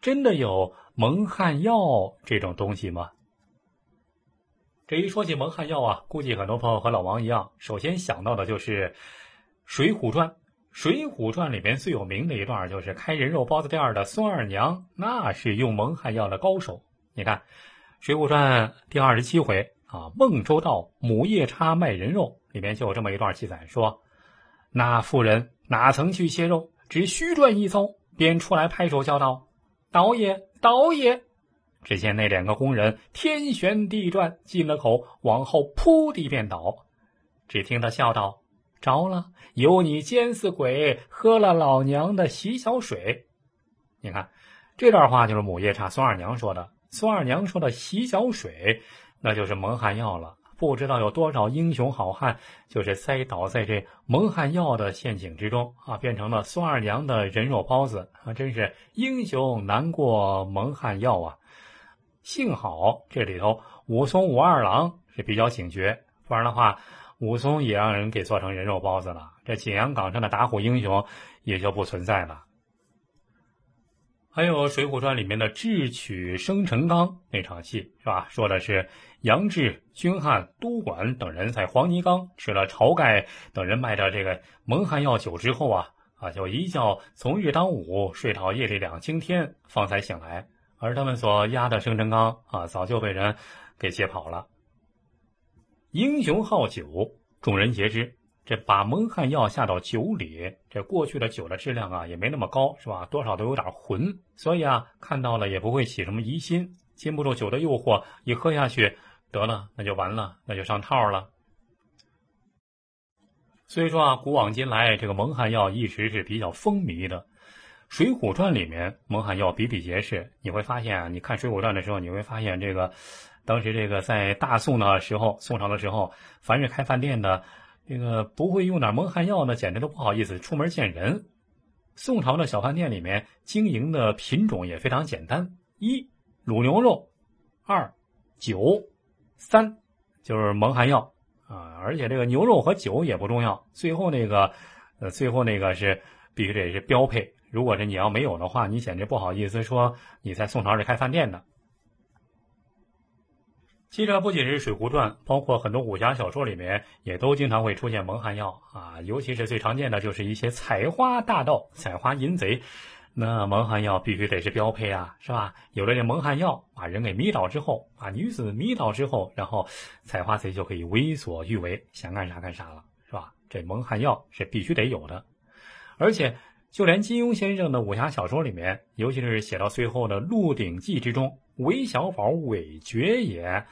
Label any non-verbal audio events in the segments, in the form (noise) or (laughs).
真的有蒙汗药这种东西吗？这一说起蒙汗药啊，估计很多朋友和老王一样，首先想到的就是《水浒传》。《水浒传》里面最有名的一段就是开人肉包子店的孙二娘，那是用蒙汗药的高手。你看，《水浒传》第二十七回啊，孟州道母夜叉卖人肉，里面就有这么一段记载，说那妇人哪曾去切肉，只虚转一遭，便出来拍手叫道：“倒也，倒也！”只见那两个工人天旋地转，进了口，往后扑地便倒。只听他笑道：“着了，有你奸死鬼，喝了老娘的洗脚水。”你看，这段话就是母夜叉孙二娘说的。孙二娘说的洗脚水，那就是蒙汗药了。不知道有多少英雄好汉，就是栽倒在这蒙汗药的陷阱之中啊，变成了孙二娘的人肉包子啊！真是英雄难过蒙汗药啊！幸好这里头武松武二郎是比较警觉，不然的话，武松也让人给做成人肉包子了。这景阳冈上的打虎英雄也就不存在了。还有《水浒传》里面的智取生辰纲那场戏是吧？说的是杨志、军汉、都管等人在黄泥冈吃了晁盖等人卖的这个蒙汗药酒之后啊啊，就一觉从日当午睡到夜里两更天，方才醒来。而他们所压的生辰纲啊，早就被人给劫跑了。英雄好酒，众人皆知。这把蒙汗药下到酒里，这过去的酒的质量啊，也没那么高，是吧？多少都有点浑，所以啊，看到了也不会起什么疑心，禁不住酒的诱惑，一喝下去，得了，那就完了，那就上套了。所以说啊，古往今来，这个蒙汗药一直是比较风靡的。《水浒传》里面蒙汗药比比皆是，你会发现啊，你看《水浒传》的时候，你会发现这个，当时这个在大宋的时候，宋朝的时候，凡是开饭店的，这个不会用点蒙汗药呢，简直都不好意思出门见人。宋朝的小饭店里面经营的品种也非常简单：一卤牛肉，二酒，三就是蒙汗药啊。而且这个牛肉和酒也不重要，最后那个，呃，最后那个是必须得是标配。如果是你要没有的话，你简直不好意思说你在宋朝是开饭店的。其实不仅是《水浒传》，包括很多武侠小说里面也都经常会出现蒙汗药啊，尤其是最常见的就是一些采花大盗、采花淫贼，那蒙汗药必须得是标配啊，是吧？有了这蒙汗药，把人给迷倒之后，把女子迷倒之后，然后采花贼就可以为所欲为，想干啥干啥了，是吧？这蒙汗药是必须得有的，而且。就连金庸先生的武侠小说里面，尤其是写到最后的《鹿鼎记》之中，韦小宝韦爵爷，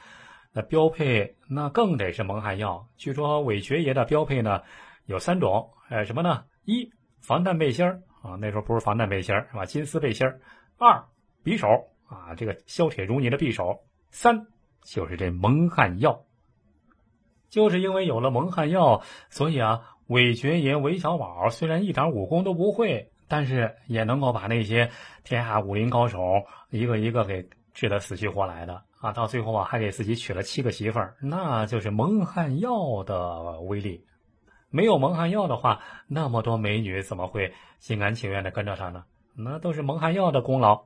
那标配那更得是蒙汗药。据说韦爵爷的标配呢有三种，呃，什么呢？一防弹背心儿啊，那时候不是防弹背心儿是吧？金丝背心儿。二匕首啊，这个削铁如泥的匕首。三就是这蒙汗药。就是因为有了蒙汗药，所以啊。韦爵爷韦小宝虽然一点武功都不会，但是也能够把那些天下武林高手一个一个给治得死去活来的啊！到最后啊，还给自己娶了七个媳妇儿，那就是蒙汗药的威力。没有蒙汗药的话，那么多美女怎么会心甘情愿的跟着他呢？那都是蒙汗药的功劳。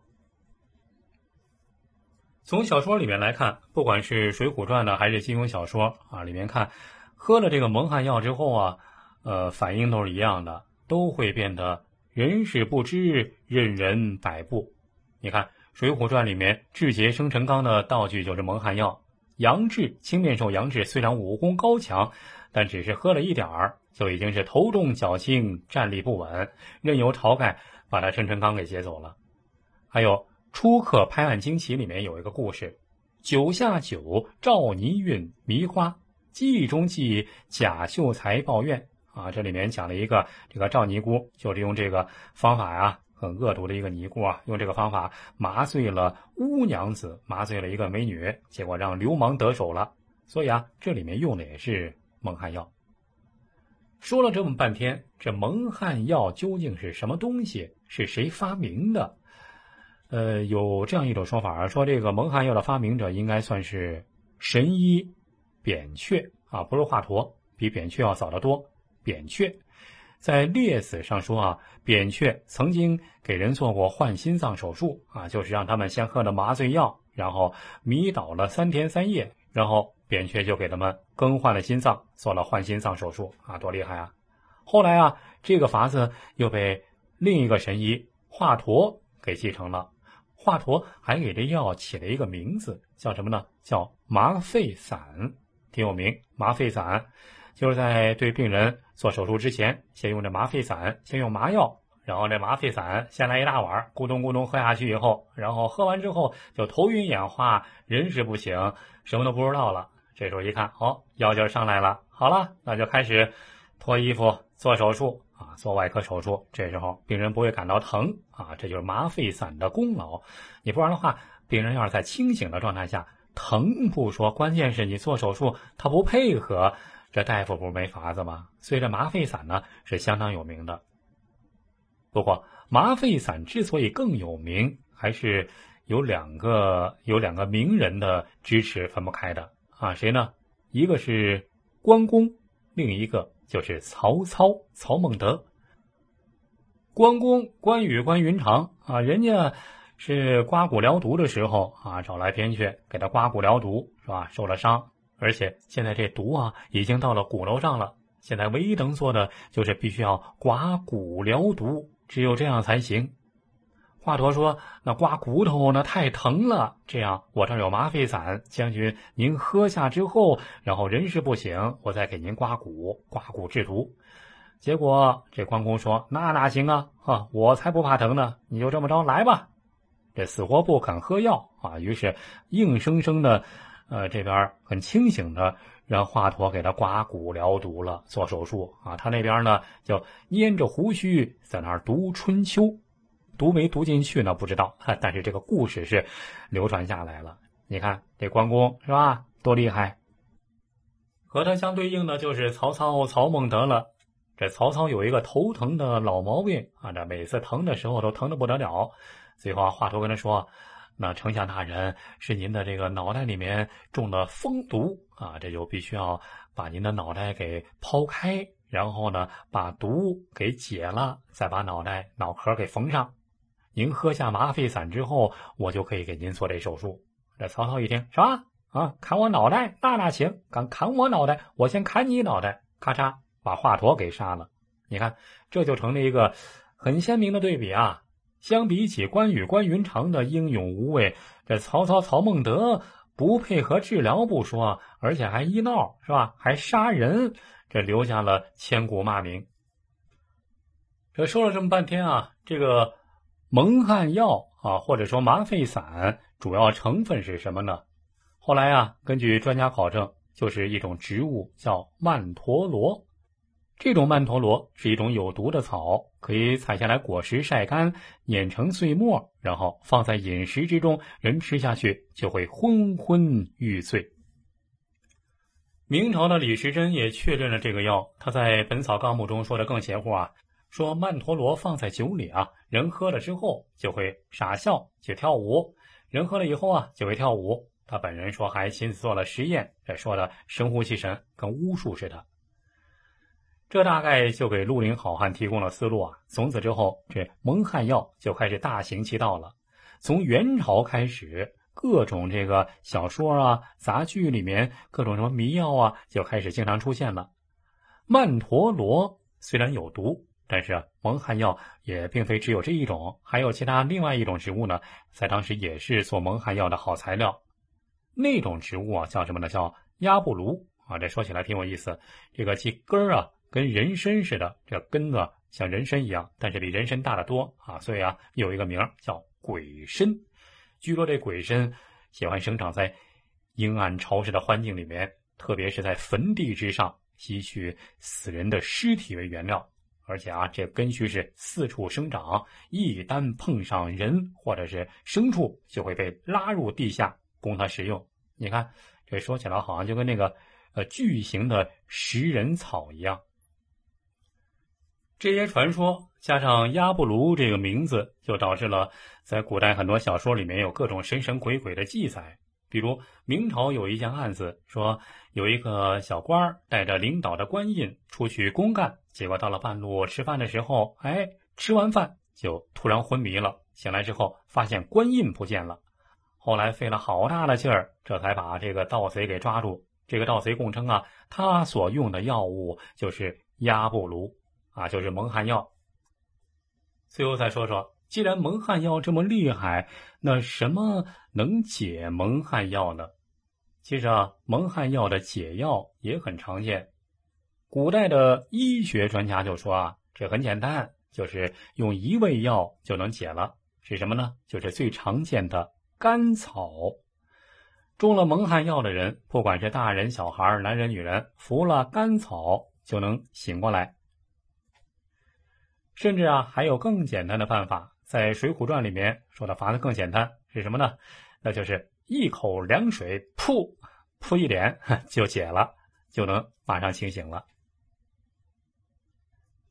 从小说里面来看，不管是《水浒传》呢还是金庸小说啊，里面看喝了这个蒙汗药之后啊。呃，反应都是一样的，都会变得人事不知，任人摆布。你看《水浒传》里面智劫生辰纲的道具就是蒙汗药。杨志青面兽杨志虽然武功高强，但只是喝了一点儿，就已经是头重脚轻，站立不稳，任由晁盖把他生辰纲给劫走了。还有《初刻拍案惊奇》里面有一个故事：酒下酒，赵泥运迷花，记中记贾秀才抱怨。啊，这里面讲了一个这个赵尼姑，就是用这个方法呀，很恶毒的一个尼姑啊，用这个方法麻醉了巫娘子，麻醉了一个美女，结果让流氓得手了。所以啊，这里面用的也是蒙汗药。说了这么半天，这蒙汗药究竟是什么东西？是谁发明的？呃，有这样一种说法啊，说这个蒙汗药的发明者应该算是神医扁鹊啊，不是华佗，比扁鹊要早得多。扁鹊，在《列子》上说啊，扁鹊曾经给人做过换心脏手术啊，就是让他们先喝了麻醉药，然后迷倒了三天三夜，然后扁鹊就给他们更换了心脏，做了换心脏手术啊，多厉害啊！后来啊，这个法子又被另一个神医华佗给继承了。华佗还给这药起了一个名字，叫什么呢？叫麻沸散，挺有名。麻沸散就是在对病人做手术之前，先用这麻沸散，先用麻药，然后这麻沸散先来一大碗，咕咚咕咚喝下去以后，然后喝完之后就头晕眼花，人事不省，什么都不知道了。这时候一看，哦，药劲上来了，好了，那就开始脱衣服做手术。啊，做外科手术，这时候病人不会感到疼啊，这就是麻沸散的功劳。你不然的话，病人要是在清醒的状态下，疼不说，关键是你做手术他不配合，这大夫不是没法子吗？所以这麻沸散呢是相当有名的。不过麻沸散之所以更有名，还是有两个有两个名人的支持分不开的啊，谁呢？一个是关公，另一个。就是曹操，曹孟德。关公，关羽，关云长啊，人家是刮骨疗毒的时候啊，找来扁鹊给他刮骨疗毒，是吧？受了伤，而且现在这毒啊已经到了骨头上了，现在唯一能做的就是必须要刮骨疗毒，只有这样才行。华佗说：“那刮骨头那太疼了，这样我这儿有麻沸散，将军您喝下之后，然后人事不省，我再给您刮骨，刮骨制毒。”结果这关公说：“那哪行啊？哈，我才不怕疼呢！你就这么着来吧。”这死活不肯喝药啊，于是硬生生的，呃，这边很清醒的让华佗给他刮骨疗毒了，做手术啊。他那边呢就捏着胡须在那儿读《春秋》。读没读进去呢？不知道，(laughs) 但是这个故事是流传下来了。你看这关公是吧？多厉害！和他相对应的就是曹操曹孟德了。这曹操有一个头疼的老毛病啊，这每次疼的时候都疼的不得了。最后华佗跟他说：“那丞相大人是您的这个脑袋里面中了风毒啊，这就必须要把您的脑袋给抛开，然后呢把毒给解了，再把脑袋脑壳给缝上。”您喝下麻沸散之后，我就可以给您做这手术。这曹操一听，啥啊？砍我脑袋？那哪行？敢砍我脑袋，我先砍你脑袋！咔嚓，把华佗给杀了。你看，这就成了一个很鲜明的对比啊！相比起关羽、关云长的英勇无畏，这曹操、曹孟德不配合治疗不说，而且还医闹，是吧？还杀人，这留下了千古骂名。这说了这么半天啊，这个。蒙汗药啊，或者说麻沸散，主要成分是什么呢？后来啊，根据专家考证，就是一种植物，叫曼陀罗。这种曼陀罗是一种有毒的草，可以采下来果实晒干，碾成碎末，然后放在饮食之中，人吃下去就会昏昏欲醉。明朝的李时珍也确认了这个药，他在《本草纲目》中说的更邪乎啊。说曼陀罗放在酒里啊，人喝了之后就会傻笑去跳舞，人喝了以后啊就会跳舞。他本人说还亲自做了实验，这说的神乎其神，跟巫术似的。这大概就给绿林好汉提供了思路啊。从此之后，这蒙汗药就开始大行其道了。从元朝开始，各种这个小说啊、杂剧里面各种什么迷药啊，就开始经常出现了。曼陀罗虽然有毒。但是蒙汗药也并非只有这一种，还有其他另外一种植物呢，在当时也是做蒙汗药的好材料。那种植物啊，叫什么呢？叫鸭布芦啊。这说起来挺有意思。这个其根儿啊，跟人参似的，这根子像人参一样，但是比人参大得多啊。所以啊，有一个名叫鬼参。据说这鬼参喜欢生长在阴暗潮湿的环境里面，特别是在坟地之上，吸取死人的尸体为原料。而且啊，这根须是四处生长，一旦碰上人或者是牲畜，就会被拉入地下供它食用。你看，这说起来好像就跟那个呃巨型的食人草一样。这些传说加上鸭布卢这个名字，就导致了在古代很多小说里面有各种神神鬼鬼的记载。比如明朝有一件案子，说有一个小官儿带着领导的官印出去公干，结果到了半路吃饭的时候，哎，吃完饭就突然昏迷了。醒来之后发现官印不见了，后来费了好大的劲儿，这才把这个盗贼给抓住。这个盗贼供称啊，他所用的药物就是压布卢啊，就是蒙汗药。最后再说说，既然蒙汗药这么厉害，那什么能解蒙汗药呢？其实啊，蒙汗药的解药也很常见。古代的医学专家就说啊，这很简单，就是用一味药就能解了。是什么呢？就是最常见的甘草。中了蒙汗药的人，不管是大人、小孩、男人、女人，服了甘草就能醒过来。甚至啊，还有更简单的办法，在《水浒传》里面说的法子更简单，是什么呢？那就是一口凉水，噗噗一脸 (laughs) 就解了，就能马上清醒了。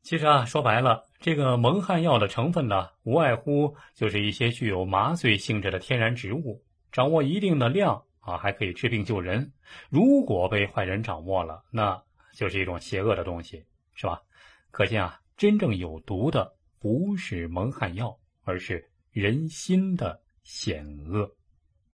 其实啊，说白了，这个蒙汗药的成分呢，无外乎就是一些具有麻醉性质的天然植物。掌握一定的量啊，还可以治病救人。如果被坏人掌握了，那就是一种邪恶的东西，是吧？可见啊，真正有毒的不是蒙汗药，而是人心的险恶。